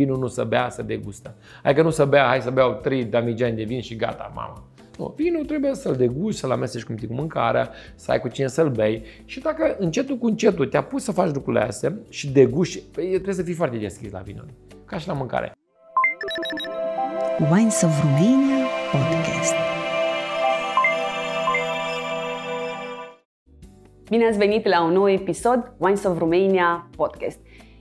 Vinul nu să bea, să degustă. Adică nu să bea, hai să beau 3 damigeni de vin și gata, mama. Nu, vinul trebuie să-l degusti, să-l amesteci cum cu mâncarea, să ai cu cine să-l bei și dacă încetul cu încetul te-a pus să faci lucrurile astea și degusti, păi, trebuie să fii foarte deschis la vinul, ca și la mâncare. Wines of Romania Podcast Bine ați venit la un nou episod Wines of Romania Podcast.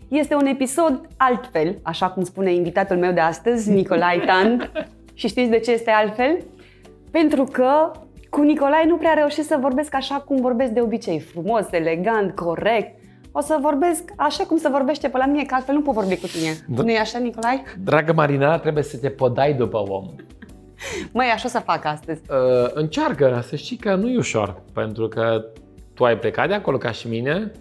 Este un episod altfel, așa cum spune invitatul meu de astăzi, Nicolae Tan. Și știți de ce este altfel? Pentru că cu Nicolae nu prea reușesc să vorbesc așa cum vorbesc de obicei, frumos, elegant, corect. O să vorbesc așa cum se vorbește pe la mine, că altfel nu pot vorbi cu tine. Da. nu e așa, Nicolae? Dragă Marina, trebuie să te podai după om. Măi, așa să fac astăzi. Uh, încearcă, să știi că nu e ușor, pentru că tu ai plecat de acolo ca și mine,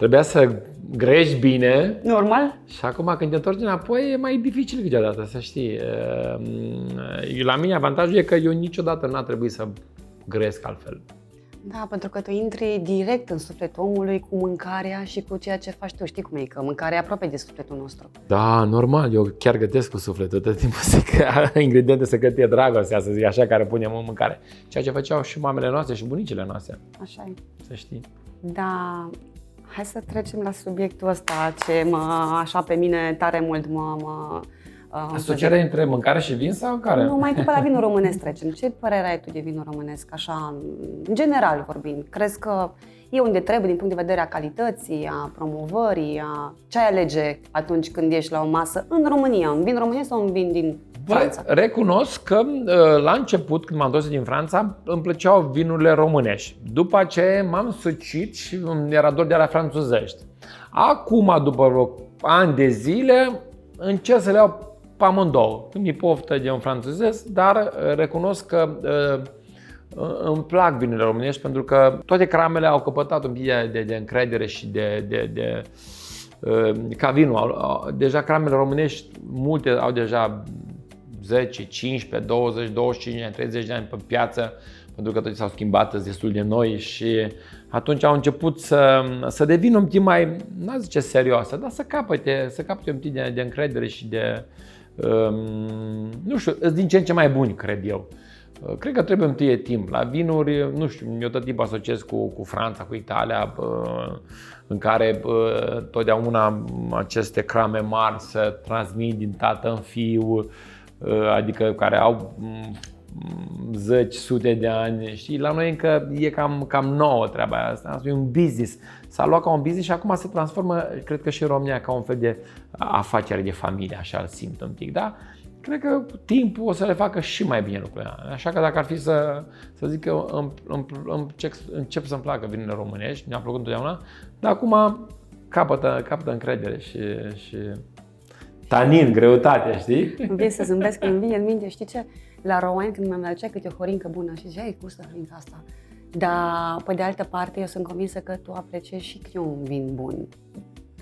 Trebuia să grești bine. Normal. Și acum când te întorci înapoi e mai dificil câteodată, să știi. Ehm, la mine avantajul e că eu niciodată n-a trebuit să gresc altfel. Da, pentru că tu intri direct în sufletul omului cu mâncarea și cu ceea ce faci tu. Știi cum e, că mâncarea e aproape de sufletul nostru. Da, normal. Eu chiar gătesc cu sufletul. Tot timpul să că ingrediente să gătie dragostea, să zic așa, care punem în mâncare. Ceea ce făceau și mamele noastre și bunicile noastre. Așa e. Să știi. Da, Hai să trecem la subiectul ăsta ce mă, așa pe mine tare mult mă... mă uh, Asocierea între mâncare și vin sau care? Nu, mai după la vinul românesc trecem. Ce părere ai tu de vinul românesc, așa, în general vorbind? Crezi că e unde trebuie din punct de vedere a calității, a promovării, a ce ai alege atunci când ești la o masă în România, un vin românesc sau un vin din Franța? Recunosc că uh, la început, când m-am dus din Franța, îmi plăceau vinurile românești. După ce m-am sucit și era dor de la franțuzești. Acum, după vreo ani de zile, încerc să le iau pe amândouă. Mi poftă de un franțuzez, dar uh, recunosc că uh, îmi plac vinurile românești pentru că toate cramele au căpătat un pic de, de încredere și de, de, de ca vinul. Deja cramele românești, multe au deja 10, 15, 20, 25 de ani, 30 de ani pe piață, pentru că toți s-au schimbat destul de noi și atunci au început să, să devină un pic mai, nu zice serioasă, dar să capete, să capete un pic de, de încredere și de, um, nu știu, din ce în ce mai buni, cred eu. Uh, cred că trebuie întâi timp. La vinuri, nu știu, eu tot timpul asociez cu, cu Franța, cu Italia, uh, în care uh, totdeauna aceste crame mari se transmit din tată în fiu, adică care au mm, zeci, sute de ani, știi? La noi încă e cam, cam nouă treaba asta, asta e un business. S-a luat ca un business și acum se transformă, cred că și în România, ca un fel de afacere de familie, așa îl simt un pic, da? cred că timpul o să le facă și mai bine lucrurile. Așa că dacă ar fi să, să zic că îmi, îmi, încep, încep să-mi placă vinurile românești, mi-a plăcut întotdeauna, dar acum capătă, capătă încredere și, și tanin, greutate, știi? Îmi vine să zâmbesc, îmi vine în minte, știi ce? La romani când mi-am aducea câte o horincă bună și zicea, ei, gustă horinca asta. Dar, pe de altă parte, eu sunt convinsă că tu apreciezi și eu un vin bun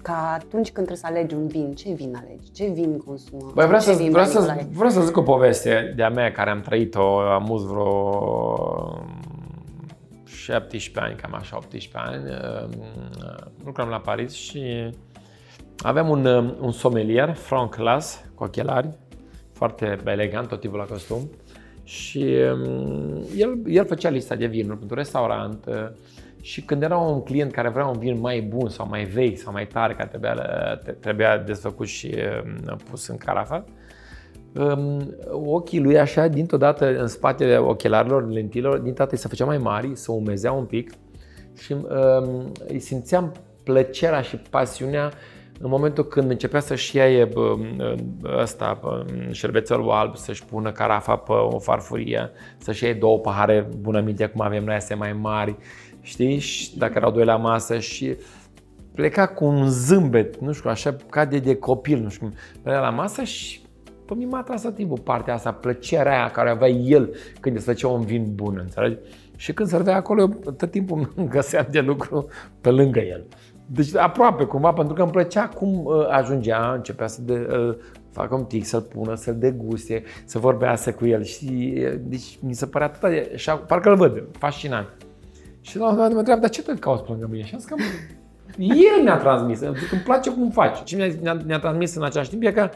ca atunci când trebuie să alegi un vin, ce vin alegi? Ce vin consumă? Băi, vreau, să, vreau, să, vreau să zic o poveste de-a mea care am trăit-o, am mult vreo 17 ani, cam așa, 18 ani. Lucram la Paris și aveam un, un somelier, front class, cu ochelari, foarte elegant, tot tipul la costum. Și el, el făcea lista de vinuri pentru restaurant, și când era un client care vrea un vin mai bun sau mai vechi sau mai tare, care trebuia, trebuia desfăcut și um, pus în carafa, um, ochii lui așa, dintr-o dată în spatele ochelarilor, lentilor, dintr-o dată se făcea mai mari, se umezeau un pic și um, îi simțeam plăcerea și pasiunea în momentul când începea să-și ia ăsta, șervețelul alb, să-și pună carafa pe o farfurie, să-și ia două pahare bună minte, cum avem noi, astea mai mari, știi? Și dacă erau doi la masă și pleca cu un zâmbet, nu știu, așa ca de, de copil, nu știu cum. Venea la masă și pe mine m-a atras timpul partea asta, plăcerea aia care avea el când îți făcea un vin bun, înțelegi? Și când servea acolo, tot timpul găseam de lucru pe lângă el. Deci aproape cumva, pentru că îmi plăcea cum uh, ajungea, începea să de, uh, facă un tic, să-l pună, să-l deguste, să vorbească cu el. Și uh, deci mi se părea atât de, și parcă îl văd, fascinant. Și la un moment dat mă întreabă, dar ce te cauți pe lângă mine? Și am zis că el mi-a transmis, zic, îmi place cum faci. Ce mi-a, mi-a transmis în același timp e că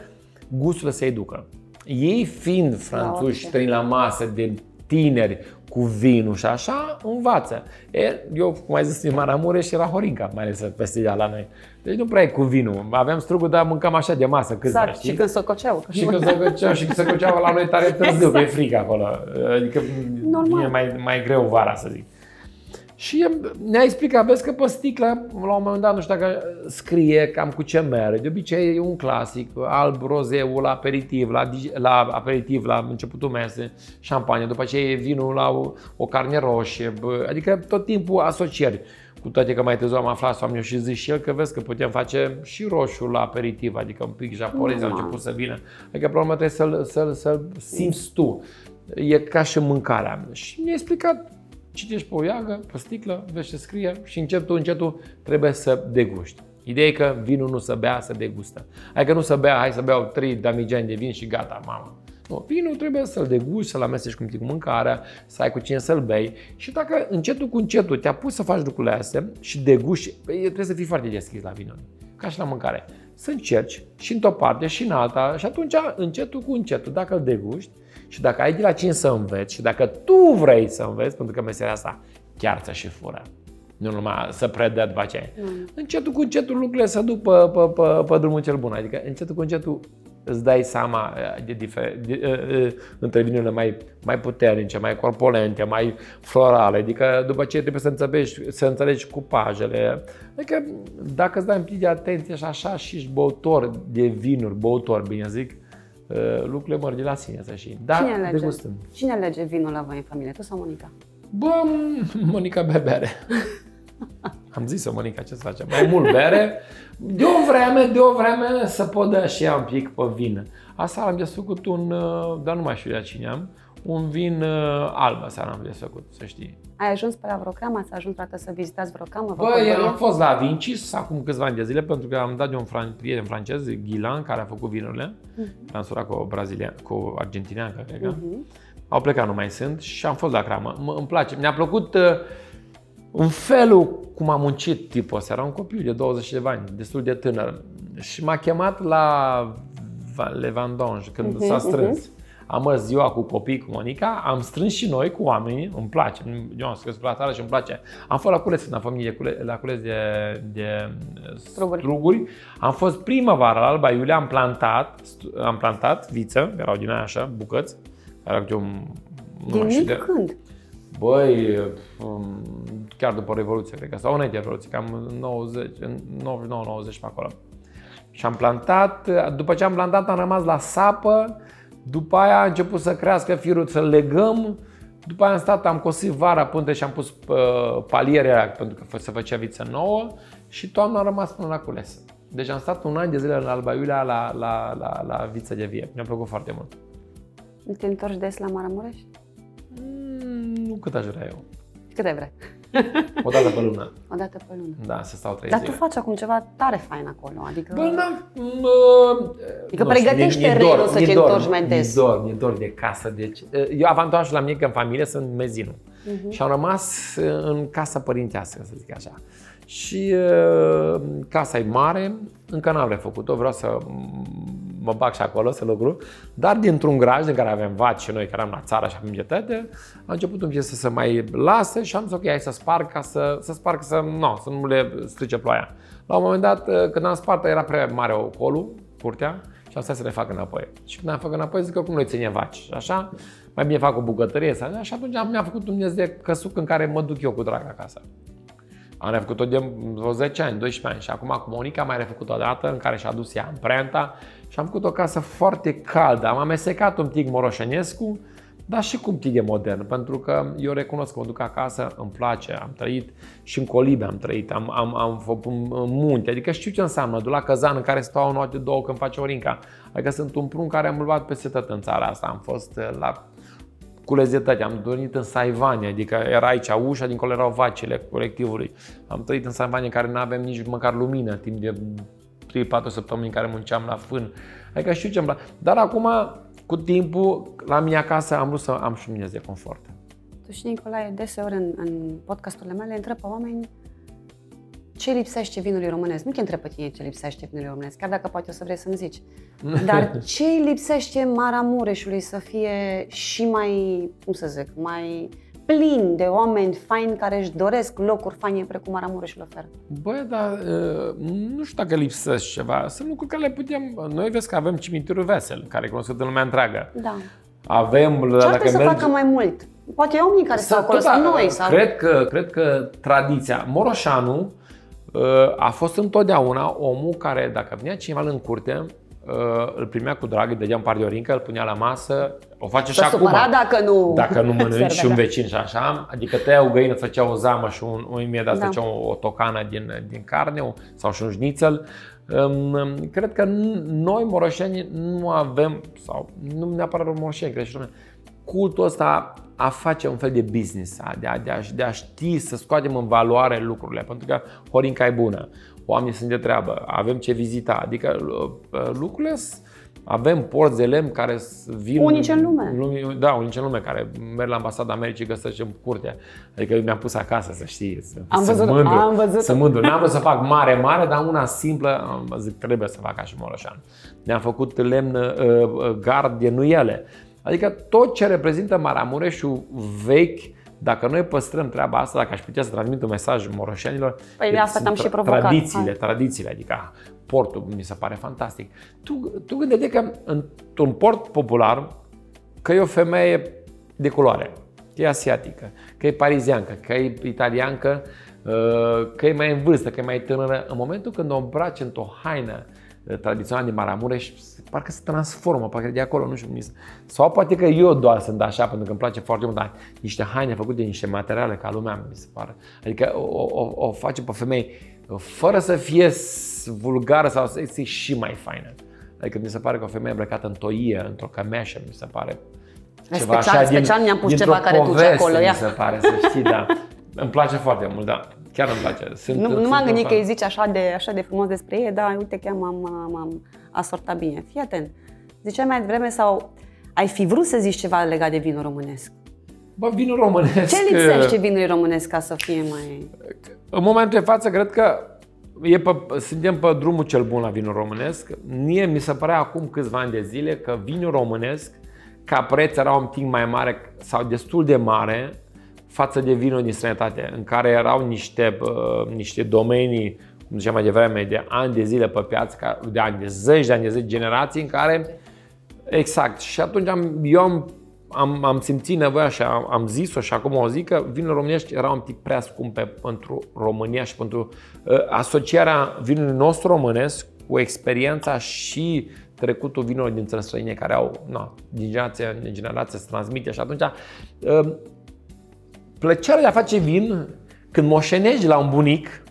gustul să-i ducă. Ei fiind franțuși, Da, trăind la masă de tineri cu vinul și așa, învață. E, eu, cum ai zis, din Maramureș era Horinca, mai ales peste ea la noi. Deci nu prea e cu vinul. Aveam strugul, dar mâncam așa de masă câțiva, Exact, știi? și când sococeau. Și când se făceau, și când se făceau la noi tare târziu, că e frică acolo. Adică Normal. vine mai, mai greu vara, să zic. Și ne-a explicat, vezi că pe sticlă, la un moment dat, nu știu dacă scrie cam cu ce merge. De obicei e un clasic, alb, rozeu la aperitiv, la, dig- la aperitiv, la începutul mesei, șampanie, după aceea e vinul la o, o carne roșie, bă, adică tot timpul asocieri. Cu toate că mai târziu am aflat, sau am eu și zis și el, că vezi că putem face și roșu la aperitiv, adică un pic japonez, au Normal. început să vină. Adică problema trebuie să-l, să-l, să-l simți tu. E ca și mâncarea. Și mi-a explicat citești pe o iagă, pe sticlă, vezi ce scrie și încetul, încetul trebuie să deguști. Ideea e că vinul nu să bea, să degustă. Adică nu să bea, hai să beau 3 damigeni de vin și gata, mamă. Nu, vinul trebuie să-l degusti, să-l amesteci cum cu mâncarea, să ai cu cine să-l bei și dacă încetul cu încetul te-a pus să faci lucrurile astea și degusti, păi, trebuie să fii foarte deschis la vinul, ca și la mâncare. Să încerci și într-o parte și în alta și atunci încetul cu încetul, dacă îl degusti și dacă ai de la cine să înveți și dacă tu vrei să înveți, pentru că meseria asta chiar ți și fură. Nu numai să predă după aceea. Încetul cu încetul lucrurile se duc pe, pe, pe, pe drumul cel bun. Adică încetul cu încetul îți dai seama uh, de difer- de, uh, uh, între vinurile mai, mai puternice, mai corpulente, mai florale. Adică după ce trebuie să înțelegi, să înțelegi cupajele. Adică dacă îți dai un pic de atenție și așa și ești băutor de vinuri, băutor, bine zic, uh, lucrurile merg de la sine să știi. Da, Cine alege? degustând. Cine alege vinul la voi în familie? Tu sau Monica? Bă, Monica bea bere. Am zis-o, Monica, ce să facem? Mai mult bere. De o vreme, de o vreme să pot da și ea un pic pe vin. Asta am desfăcut un, uh, dar nu mai știu de la cine am, un vin uh, alb seara am desfăcut, să știi. Ai ajuns pe la vreo camă? Ați ajuns vreodată să vizitați vreo camă? Vă Bă, călătorie? eu am fost la Vincis acum câțiva ani de zile pentru că am dat de un fran- prieten francez, Ghilan, care a făcut vinurile. Am surat cu o brazilian, cu o argentiniancă, cred că. Mhm. Au plecat, nu mai sunt și am fost la cramă. M- îmi place. Mi-a plăcut uh, în felul cum a muncit tipul ăsta. Era un copil de 20 de ani, destul de tânăr. Și m-a chemat la Va- Le Vendange când Mhm, s-a strâns. Am mers ziua cu copii, cu Monica, am strâns și noi cu oamenii, îmi place, eu am scris la țară și îmi place. Am fost la cules în familie, cule- la cules de, de Struguri. struguri. Am fost primăvară la Alba Iulia, am plantat, stu- am plantat viță, erau din aia așa, bucăți, era câte un... nu Din mai știu mic când? Băi, um, chiar după Revoluție, cred că, sau înainte de Revoluție, cam 90, în 99-90 pe acolo. Și am plantat, după ce am plantat am rămas la sapă, după aia a început să crească firul, să legăm, după aia am stat, am cosit vara până și am pus uh, palierea pentru că se făcea viță nouă și toamna am rămas până la cules. Deci am stat un an de zile în Alba Iulia la, la, la, la viță de vie. Mi-a plăcut foarte mult. Te întorci des la Maramureș? Mm, nu cât aș vrea eu. Cât ai vrea? O dată pe lună. O dată pe lună. Da, să stau trei Dar zile. tu faci acum ceva tare fain acolo, adică... Bă, n-am... Mă, Adică nu pregătești știu, mi- mi-e terenul dor, să mi-e te dor, întorci mai des. Mi-e dor, mi-e dor de casă. Deci, eu avantajul la mine că în familie sunt mezinul. Mhm. Și am rămas în casa părintească, să zic așa. Și uh, casa e mare, încă n-am refăcut-o, vreau să mă bag și acolo să lucru, dar dintr-un graj în care avem vaci și noi care am la țară și avem getete, a început un pic să se mai lase și am zis ok, hai să sparg ca să, să sparg să, no, să nu le strice ploaia. La un moment dat, uh, când am spart, era prea mare ocolul, curtea, și am stat să le fac înapoi. Și când am făcut înapoi, zic că cum noi ținem vaci. Și așa, mai bine fac o bucătărie. Sau, și atunci mi-a făcut Dumnezeu de căsuc în care mă duc eu cu drag acasă. Am refăcut-o de vreo 10 ani, 12 ani. Și acum cu Monica am mai refăcut o dată în care și-a dus ea amprenta și am făcut o casă foarte caldă. Am amestecat un pic Moroșenescu, dar și cu un pic de modern, pentru că eu recunosc că mă duc acasă, îmi place, am trăit și în colibe am trăit, am, am, am făcut în în munte, adică știu ce înseamnă, duc la căzan în care stau o noapte, două când face orinca, adică sunt un prun care am luat peste tot în țara asta, am fost uh, la culezetate, am dormit în Saivania, adică era aici ușa, dincolo erau vacile colectivului. Am trăit în Saivania în care nu aveam nici măcar lumină, timp de 3-4 săptămâni în care munceam la fân. Adică știu ce îmi place. Dar acum, cu timpul, la mine acasă am vrut să am și mine de confort. Tu și Nicolae, deseori în, în podcasturile mele întreb pe oameni ce lipsește vinului românesc? Nu te întreb pe tine ce lipsește vinului românesc, chiar dacă poate o să vrei să-mi zici. Dar ce lipsește Maramureșului să fie și mai, cum să zic, mai plin de oameni faini care își doresc locuri faine precum Maramureșul oferă? Băi, dar uh, nu știu dacă lipsesc ceva. Sunt lucruri care le putem... Noi vezi că avem cimitirul Vesel, care e cunoscut în lumea întreagă. Da. Avem... Ce ar să facă mai mult? Poate omnii care stau acolo, sau noi. Sau... Cred, că, cred că tradiția... Moroșanu uh, a fost întotdeauna omul care, dacă venea cineva în curte, uh, îl primea cu drag, îi dădea un par de orincă, îl punea la masă, o face și acum. dacă nu... Dacă nu mănânci și un vecin și așa, adică tăia o găină, făcea o zamă și un, un imediat da. făcea o, o tocană din, din carne sau și un șnițel. Um, cred că noi, moroșeni, nu avem, sau nu neapărat moroșeni, greșit, cultul ăsta a face un fel de business, de a, de, a, de a ști să scoatem în valoare lucrurile, pentru că Horinca e bună, oamenii sunt de treabă, avem ce vizita, adică uh, lucrurile avem porți de lemn care vin... Unice în lume. lume. Da, unice în lume, care merg la ambasada Americii găsesc în curte. Adică eu mi-am pus acasă, să știți, să, am văzut, mândru, am văzut. Să mândru. N-am vrut să fac mare, mare, dar una simplă, zic, trebuie să fac ca și Moroșan. Ne-am făcut lemn uh, uh, gard de nuiele. Adică tot ce reprezintă Maramureșul vechi, dacă noi păstrăm treaba asta, dacă aș putea să transmit un mesaj moroșenilor, păi de asta am și provocat. Tradițiile, Hai. tradițiile, adică portul mi se pare fantastic. Tu, tu gândește că într-un port popular, că e o femeie de culoare, că e asiatică, că e pariziancă, că e italiancă, uh, că e mai în vârstă, că e mai tânără, în momentul când o îmbraci într-o haină uh, tradițională din Maramureș, parcă se transformă, parcă de acolo, nu știu cum Sau poate că eu doar sunt așa, pentru că îmi place foarte mult, dar niște haine făcute din niște materiale ca lumea, mi se pare. Adică o, o, o face pe femei fără să fie vulgară sau să fie și mai faină. Adică mi se pare că o femeie îmbrăcată în toie, într-o cămeșă, mi se pare ceva special, așa special din, mi-am pus ceva care duce acolo. Mi se pare, să știi, da. îmi place foarte mult, da. Chiar îmi place. Sunt, nu, nu m-am gândit că îi zici așa de, așa de frumos despre ei, dar uite că m-am, m-am asortat bine. Fii atent. Ziceai mai devreme sau ai fi vrut să zici ceva legat de vinul românesc? Bă, vinul românesc... Ce lipsește vinul românesc ca să fie mai... În momentul de față, cred că e pe, suntem pe drumul cel bun la vinul românesc. Mie mi se părea acum câțiva ani de zile că vinul românesc, ca preț, era un pic mai mare sau destul de mare față de vinul din străinătate, în care erau niște, uh, niște domenii, cum ziceam mai devreme, de ani de zile pe piață, de ani de zeci, de ani de zeci, generații în care Exact. Și atunci am, eu am am, am simțit nevoia și am, am zis-o și acum o zic că vinurile românești erau un pic prea scumpe pentru România și pentru uh, asocierea vinului nostru românesc cu experiența și trecutul vinurilor din țări străine care au, na, din generație în generație se transmite și atunci uh, plăcerea de a face vin când moșenești la un bunic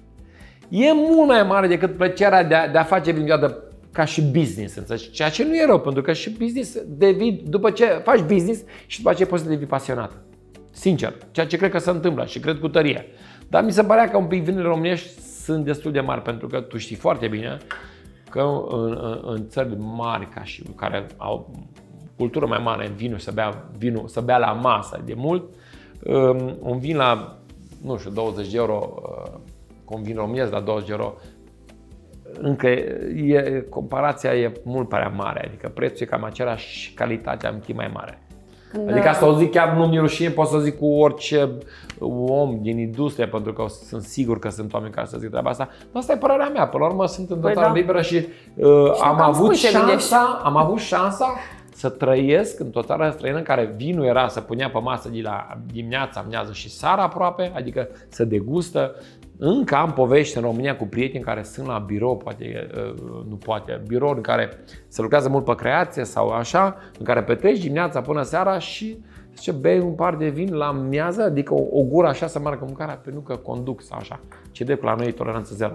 e mult mai mare decât plăcerea de a, de a face vin de ca și business, înțelegi? Ceea ce nu e rău, pentru că și business devii, după ce faci business și după aceea poți să devii pasionat. Sincer, ceea ce cred că se întâmplă și cred cu tărie. Dar mi se părea că un pic vinurile românești sunt destul de mari, pentru că tu știi foarte bine că în, în, în țări mari ca și care au cultură mai mare în vinul, să bea, vinul, să bea la masă de mult, um, un vin la, nu știu, 20 de euro, uh, cu un vin românesc la 20 de euro, încă e, comparația e mult prea mare, adică prețul e cam același, calitatea în mai mare. Da. Adică asta o zic chiar nu mi rușine, pot să zic cu orice om din industrie, pentru că sunt sigur că sunt oameni care să zic treaba asta. Dar asta e părerea mea, până la urmă sunt în păi total păi da. liberă și, uh, și am, avut șansa, am avut șansa să trăiesc într-o țară străină în care vinul era să punea pe masă de la dimineața, amiază și seara aproape, adică să degustă, încă am povești în România cu prieteni care sunt la birou, poate uh, nu poate, birou în care se lucrează mult pe creație sau așa, în care petreci dimineața până seara și zice, bei un par de vin la miază, adică o, o gură așa să meargă mâncarea, pentru că conduc sau așa. Ce de la noi e toleranță zero.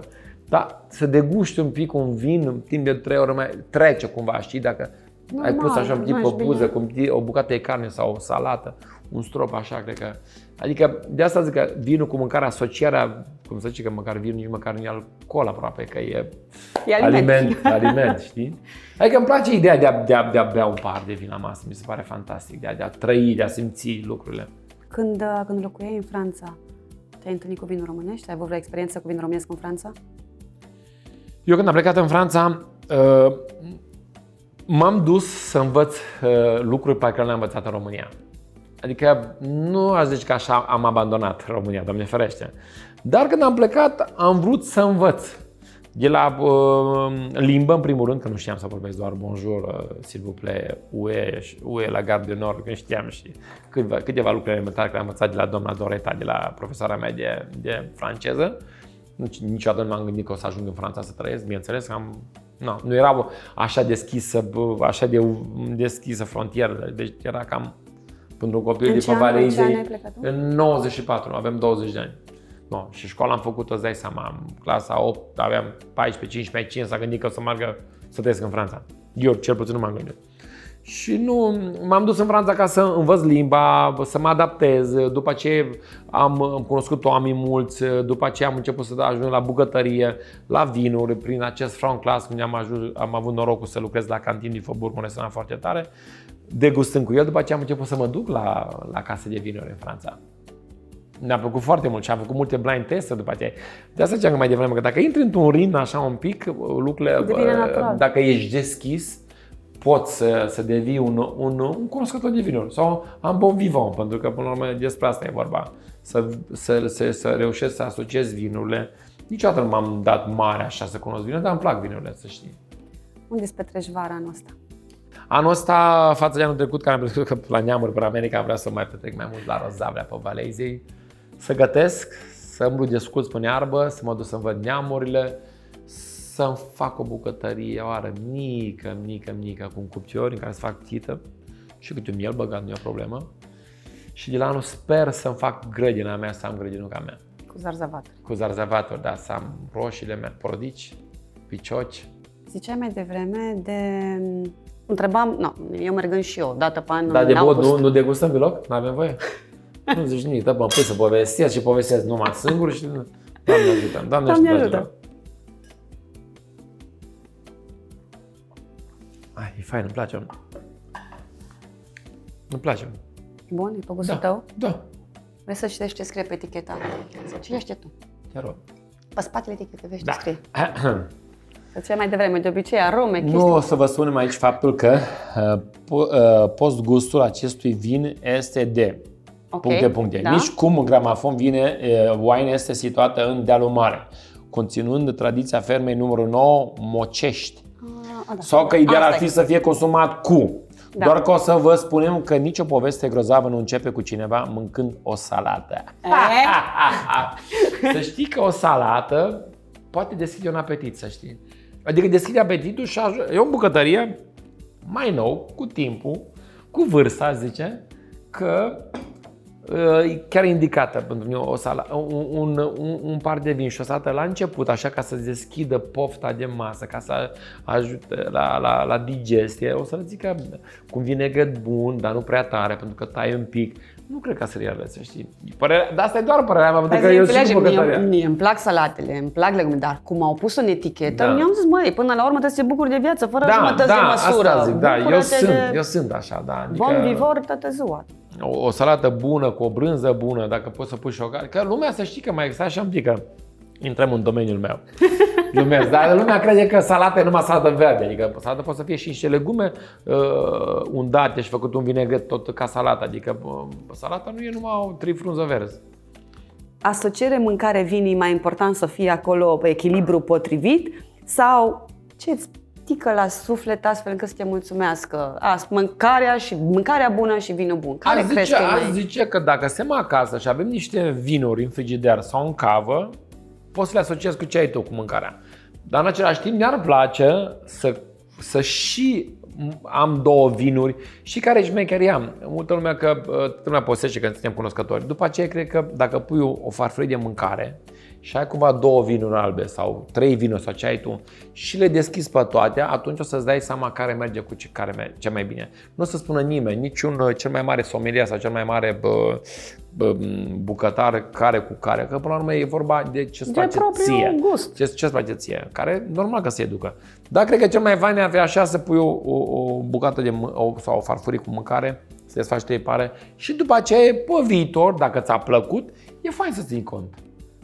Dar să degusti un pic un vin în timp de 3 ore mai trece cumva, știi, dacă Normal, ai pus așa un tip pe buză, cum o bucată de carne sau o salată, un strop așa, cred că. Adică de asta zic că vinul cu mâncarea, asocierea, cum să zice că măcar vinul nici măcar nu e alcool aproape, că e, e aliment. aliment, aliment știi? Adică îmi place ideea de a, de, a, de a bea un par de vin la masă, mi se pare fantastic, de a, de a trăi, de a simți lucrurile. Când, uh, când locuiai în Franța, Te-ai întâlnit cu vinul românești? Ai avut vreo experiență cu vinul românesc în Franța? Eu când am plecat în Franța, uh, m-am dus să învăț uh, lucruri pe care le-am învățat în România. Adică nu aș zice că așa am abandonat România, Doamne ferește. Dar când am plecat, am vrut să învăț. De la uh, limbă, în primul rând, că nu știam să vorbesc doar bonjour, uh, s'il vous plaît, UE, UE la Gare de Nord, că știam și câteva, câteva lucruri elementare care am învățat de la doamna Doreta, de la profesoara mea de, de franceză. Niciodată nu m-am gândit că o să ajung în Franța să trăiesc, bineînțeles, am No, nu era așa deschisă, așa de deschisă frontieră, deci era cam pentru un copil de pe Valei În 94, avem 20 de ani. No, și școala am făcut-o, îți dai seama, în clasa 8, aveam 14, 15, 5, s-a gândit că o să meargă să trăiesc în Franța. Eu cel puțin nu m-am gândit. Și nu, m-am dus în Franța ca să învăț limba, să mă adaptez. După ce am, am cunoscut oameni mulți, după ce am început să ajung la bucătărie, la vinuri, prin acest front class, unde am, ajuns, am avut norocul să lucrez la cantin din Făburg, un restaurant foarte tare, degustând cu el, după ce am început să mă duc la, la case de vinuri în Franța. Mi-a plăcut foarte mult și am făcut multe blind teste după aceea. De asta ziceam mai devreme, că dacă intri într-un ritm așa un pic, lucrurile, dacă ești deschis, poți să, să devii un, un, un cunoscător de vinuri sau un bon vivant, pentru că până la urmă despre asta e vorba. Să, să, să, să reușesc să asociez vinurile. Niciodată nu m-am dat mare așa să cunosc vinurile, dar îmi plac vinurile, să știi. Unde îți petreci vara anul ăsta? Anul ăsta, față de anul trecut, care am crezut că la neamuri pe America, am vrea să mai petrec mai mult la Rozavlea pe Valezei, să gătesc, să îmblu de scuț pe nearbă, să mă duc să văd neamurile, să-mi fac o bucătărie, o ară mică, mică, mică, cu un cupcior în care să fac tită și câte un miel băgat, nu e o problemă. Și de la anul sper să-mi fac grădina mea, să am grădinuca mea. Cu zarzavat. Cu zarzavaturi, da, să am roșiile mele, porodici, picioci. Ziceai mai devreme de... Întrebam, nu, eu mergând și eu, dată pe an Da, de bot nu, nu degustăm deloc? Nu avem voie? nu zici nimic, da, bă, păi să povestesc și povestesc numai singur și... Doamne ajută, Doamne, Doamne ajută. ajută. Fain, îmi place. Îmi place. Bun, e pe gustul da, tău? Da. Vrei să citești ce scrie pe eticheta? Citește tu. Te rog. Pe spatele etichetă vezi da. ce scrie. Să mai devreme, de obicei, arome, chestii. Nu o să vă spunem aici faptul că uh, uh, postgustul acestui vin este de okay, puncte, puncte. Da? Nici cum în gramafon vine, uh, wine este situată în dealul mare, conținând tradiția fermei numărul 9, Mocești. Ah, da. Sau că ideal ar fi să fie consumat cu. Da. Doar că o să vă spunem că nicio poveste grozavă nu începe cu cineva mâncând o salată. să știi că o salată poate deschide un apetit, să știi. Adică deschide apetitul și aj- e o bucătărie mai nou, cu timpul, cu vârsta, zice, că e chiar indicată pentru mine o sala, un, un, un par de vin și o salată la început, așa ca să deschidă pofta de masă, ca să ajute la, la, la digestie. O să zic că cu un vinegret bun, dar nu prea tare, pentru că tai un pic. Nu cred că seriale, să știi. Părerea, dar asta e doar părerea mea, pentru că eu sunt mie, mie îmi plac salatele, îmi plac legume, dar cum au pus în etichetă, da. mi-am zis, măi, până la urmă trebuie să te bucuri de viață, fără da, jumătăți da, de măsură. Asta zic, da, eu sunt, de... eu sunt așa, da. Adică... Bon vivor toată ziua o, o salată bună, cu o brânză bună, dacă poți să pui și o carne. Că lumea să știi că mai există așa un pic, că intrăm în domeniul meu. Lumea, dar lumea crede că salata e numai salată verde, adică salata poate să fie și niște legume uh, undate și făcut un vinegret tot ca salată, adică uh, salata nu e numai trei frunză verzi. Asociere mâncare-vin e mai important să fie acolo pe echilibru potrivit sau ce îți tică la suflet astfel încât să te mulțumească. A, mâncarea, și, mâncarea bună și vinul bun. Care aș crezi zice, că aș zice că dacă suntem acasă și avem niște vinuri în frigider sau în cavă, poți să le asociezi cu ce ai tu cu mâncarea. Dar în același timp mi-ar place să, să și am două vinuri și care șmecheri am. Multă lume că lumea posește când suntem cunoscători. După aceea cred că dacă pui o, o farfurie de mâncare, și ai cumva două vinuri albe sau trei vinuri sau ce ai tu și le deschizi pe toate, atunci o să-ți dai seama care merge cu ce, care merge cel mai bine. Nu o să spună nimeni, niciun uh, cel mai mare sommelier sau cel mai mare bă, bă, bucătar care cu care, că până la urmă e vorba de ce-ți de place ție. gust. Ce, ce-ți place ție, care normal că se educă. Dar cred că cel mai fain ar fi așa să pui o, o, o bucată de, o, sau o farfurie cu mâncare să desfaci trei pare și după aceea, pe viitor, dacă ți-a plăcut, e fain să ții cont.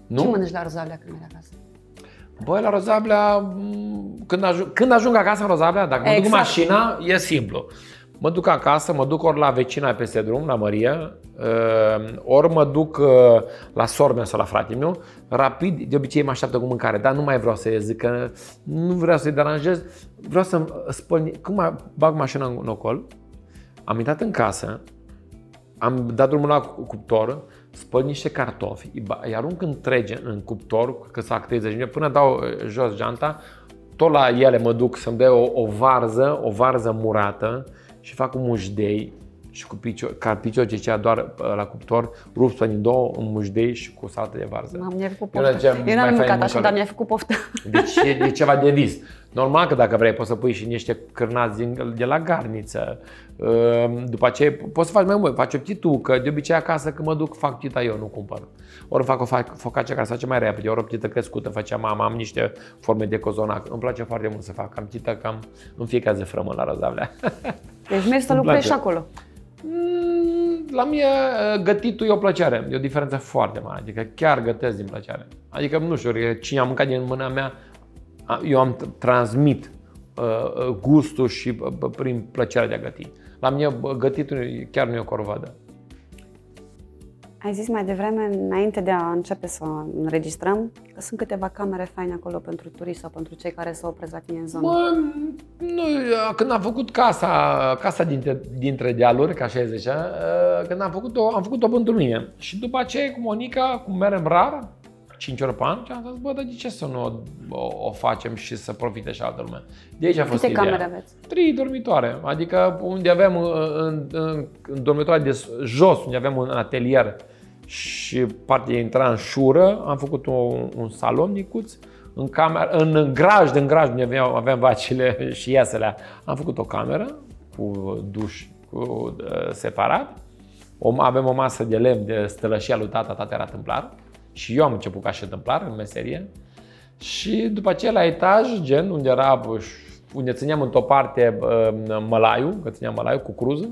Nu? Ce mănânci la Rozablea când mergi acasă? Băi, la Rozablea, mm, când ajung, când ajung acasă în Rozablea, dacă exact. mă duc cu exact. mașina, e simplu. Mă duc acasă, mă duc ori la vecina peste drum, la Maria, uh, ori mă duc uh, la sormea sau la fratele meu, rapid, de obicei mă așteaptă cu mâncare, dar nu mai vreau să zic că nu vreau să-i deranjez, vreau să spăl, cum bag mașina în ocol, am intrat în casă, am dat drumul la cuptor, spăl niște cartofi, îi arunc întregi în cuptor, că să 30 minute, până dau uh, jos geanta, tot la ele mă duc să-mi dea o, o varză, o varză murată și fac un mușdei și cu picior, carpicior ce cea doar uh, la cuptor, rupt în două, un mușdei și cu salată de varză. M-am mi-a făcut poftă. Eu, Eu n-am mâncat așa, dar mi-a făcut poftă. Deci e, e ceva de vis. Normal că dacă vrei poți să pui și niște cârnați din, de la garniță. Ehm, după aceea poți să faci mai mult, faci o ptitucă. De obicei acasă când mă duc fac ptita eu, nu cumpăr. Ori fac o focace care se face mai repede, ori o ptită crescută, facea mama, am niște forme de cozonac. Îmi place foarte mult să fac, am ptită cam în fiecare zi frămă la răzavlea. Deci mergi să lucrezi și acolo. Mm, la mine gătitul e o plăcere, e o diferență foarte mare, adică chiar gătesc din plăcere. Adică, nu știu, cine a mâncat din mâna mea, eu am transmit uh, gustul și prin plăcerea de a găti. La mine gătitul chiar nu e o corvadă. Ai zis mai devreme, înainte de a începe să înregistrăm, că sunt câteva camere faine acolo pentru turiști sau pentru cei care se opresc la tine în zonă. Mă, nu, când am făcut casa, casa dintre, dintre dealuri, ca așa zicea, uh, când am făcut-o, am făcut-o pentru mine. Și după aceea cu Monica, cum merem rar, 5 ori pe an și am zis, bă, dar de ce să nu o, o, o facem și să profite și altă lume? De aici a fost Câte ideea. camere aveți? Trei dormitoare, adică unde avem în, în, în dormitoare de jos, unde avem un atelier și partea intra în șură, am făcut un, un salon micuț, în, cameră, în grajd, în grajd unde aveam, aveam vacile și iasele, am făcut o cameră cu duș cu, uh, separat, o, avem o masă de lemn de stălășia lui tata, tata era tâmplar, și eu am început ca și întâmplar în meserie. Și după aceea la etaj, gen, unde era, unde țineam într-o parte mălaiul, că țineam mălaiul cu cruză,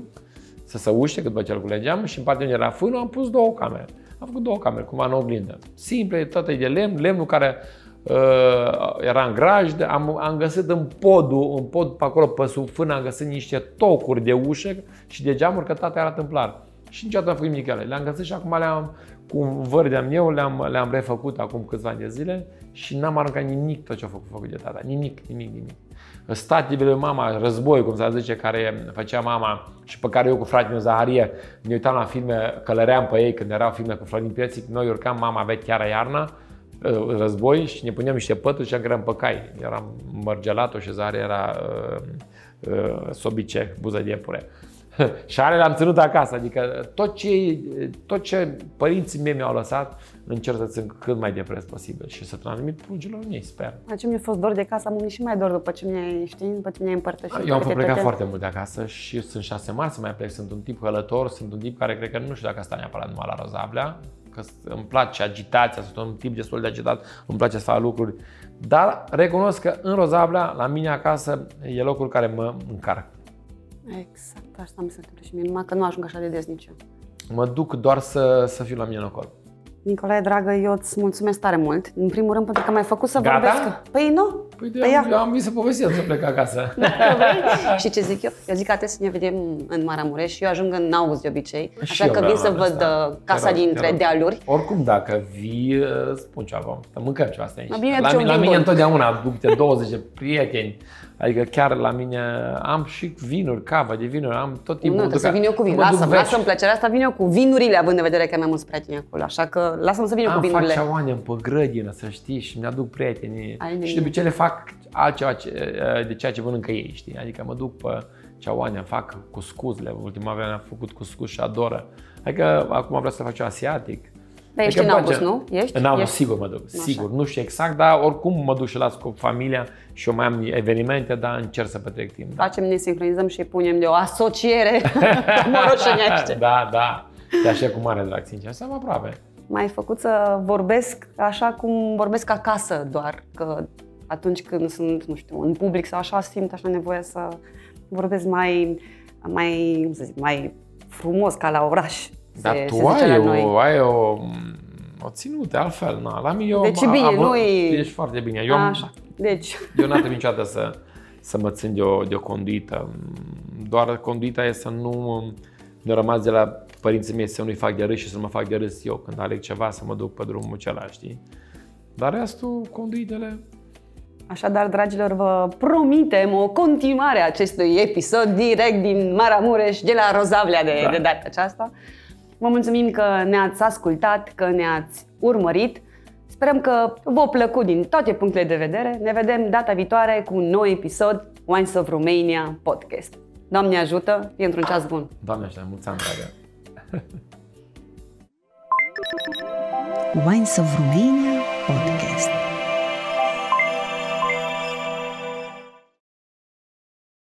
să se uște, că după ce îl culegeam, și în partea unde era fânul am pus două camere. Am făcut două camere, cumva în oglindă. Simple, toată e de lemn, lemnul care uh, era în grajd, am, am găsit în podul, în pod pe acolo, pe sub fână, am găsit niște tocuri de ușă și de geamuri, că tata era tâmplar. Și niciodată am făcut nimic ele. Le-am găsit și acum le-am, cu văr de eu, le-am, le-am refăcut acum câțiva ani de zile și n-am aruncat nimic tot ce a făcut, făcut de tata. Nimic, nimic, nimic. Stativele mama, război, cum se zice, care făcea mama și pe care eu cu fratele meu Zaharie ne uitam la filme, călăream pe ei când erau filme cu Florin Piețic, noi urcam, mama avea chiar iarna, uh, război și ne puneam niște pături și eram pe cai. Eram mărgelat și Zaharie era uh, uh, sobice, buză de iepure. și ale le-am ținut acasă, adică tot ce, tot ce părinții mei mi-au lăsat, încerc să țin cât mai depres posibil și să transmit prugilor mei, sper. Ce mi-a fost dor de casă, am și mai dor după ce mi-ai, știi, după ce mi-ai împărtășit. Eu am fost plecat foarte mult de acasă și sunt șase mari să mai plec, sunt un tip hălător, sunt un tip care cred că nu știu dacă asta neapărat numai la Rozablea, că îmi place agitația, sunt un tip destul de agitat, îmi place să fac lucruri, dar recunosc că în Rozablea, la mine acasă, e locul care mă încarc. Exact, asta mi se întâmplă și mie, numai că nu ajung așa de des nici eu. Mă duc doar să, să fiu la mine în ocol. Nicolae, dragă, eu îți mulțumesc tare mult. În primul rând pentru că m-ai făcut să Gata? vorbesc. Păi nu. Păi, de păi eu am venit să povestim să plec acasă. și ce zic eu? Eu zic că trebuie să ne vedem în Maramureș și eu ajung în Nauz de obicei. Și așa că vin să vreau văd asta. uh, casa Te rog, dintre te rog. dealuri. Oricum, dacă vii, uh, spun ceva. Să mâncăm ceva asta aici. La bine, la, ce un mine, la vin mine bun. întotdeauna duc de 20 de prieteni. Adică chiar la mine am și vinuri, cava de vinuri, am tot timpul. Nu, mă trebuie să duc- vin eu cu vin. mă duc Lasă-mi, veci. lasă-mi plăcerea asta, vin eu cu vinurile, având în vedere că am mai mulți prieteni acolo. Așa că lasă-mă să vin eu cu Am fac vinurile. ceauane pe grădină, să știi, și mi-aduc prietenii. Ai și bine. de obicei le fac altceva ce, de ceea ce mănâncă ei, știi? Adică mă duc pe ceauane, fac cuscuzle. Ultima vreme am făcut cuscuz și adoră. Adică acum vreau să fac ceva asiatic. Dar ești Adică în îmi place. august, nu? Ești? În august, Ești? sigur mă duc, Așa. sigur. Nu știu exact, dar oricum mă duc și las cu familia și eu mai am evenimente, dar încerc să petrec timp. Da, Facem, ne sincronizăm și punem de o asociere moroșăneaște. da, da. Te așa cu mare drag, sincer. Să am aproape. M-ai făcut să vorbesc așa cum vorbesc acasă doar, că atunci când sunt, nu știu, în public sau așa, simt așa nevoie să vorbesc mai, mai, cum să zic, mai frumos ca la oraș. Dar se, tu se zice ai, la noi. o, ai o, o ținută, altfel, na. La mine eu Deci am- bine, am- nu-i- Ești foarte bine. Eu, am, Așa. Deci, eu n-am trebuit niciodată să, să mă țin de o, de o conduită. Doar conduita e să nu mi rămas de la părinții mei să nu-i fac de râs și să nu mă fac de râs eu când aleg ceva să mă duc pe drumul acela, știi? Dar restul, conduitele, Așadar, dragilor, vă promitem o continuare a acestui episod direct din Maramureș, de la Rozavlea de, Da. de data aceasta. Vă mulțumim că ne-ați ascultat, că ne-ați urmărit. Sperăm că v-a plăcut din toate punctele de vedere. Ne vedem data viitoare cu un nou episod Wines of Romania podcast. Doamne ajută, fie într-un ceas bun! Doamne așa, mulți ani, dragă! Wines of Romania podcast.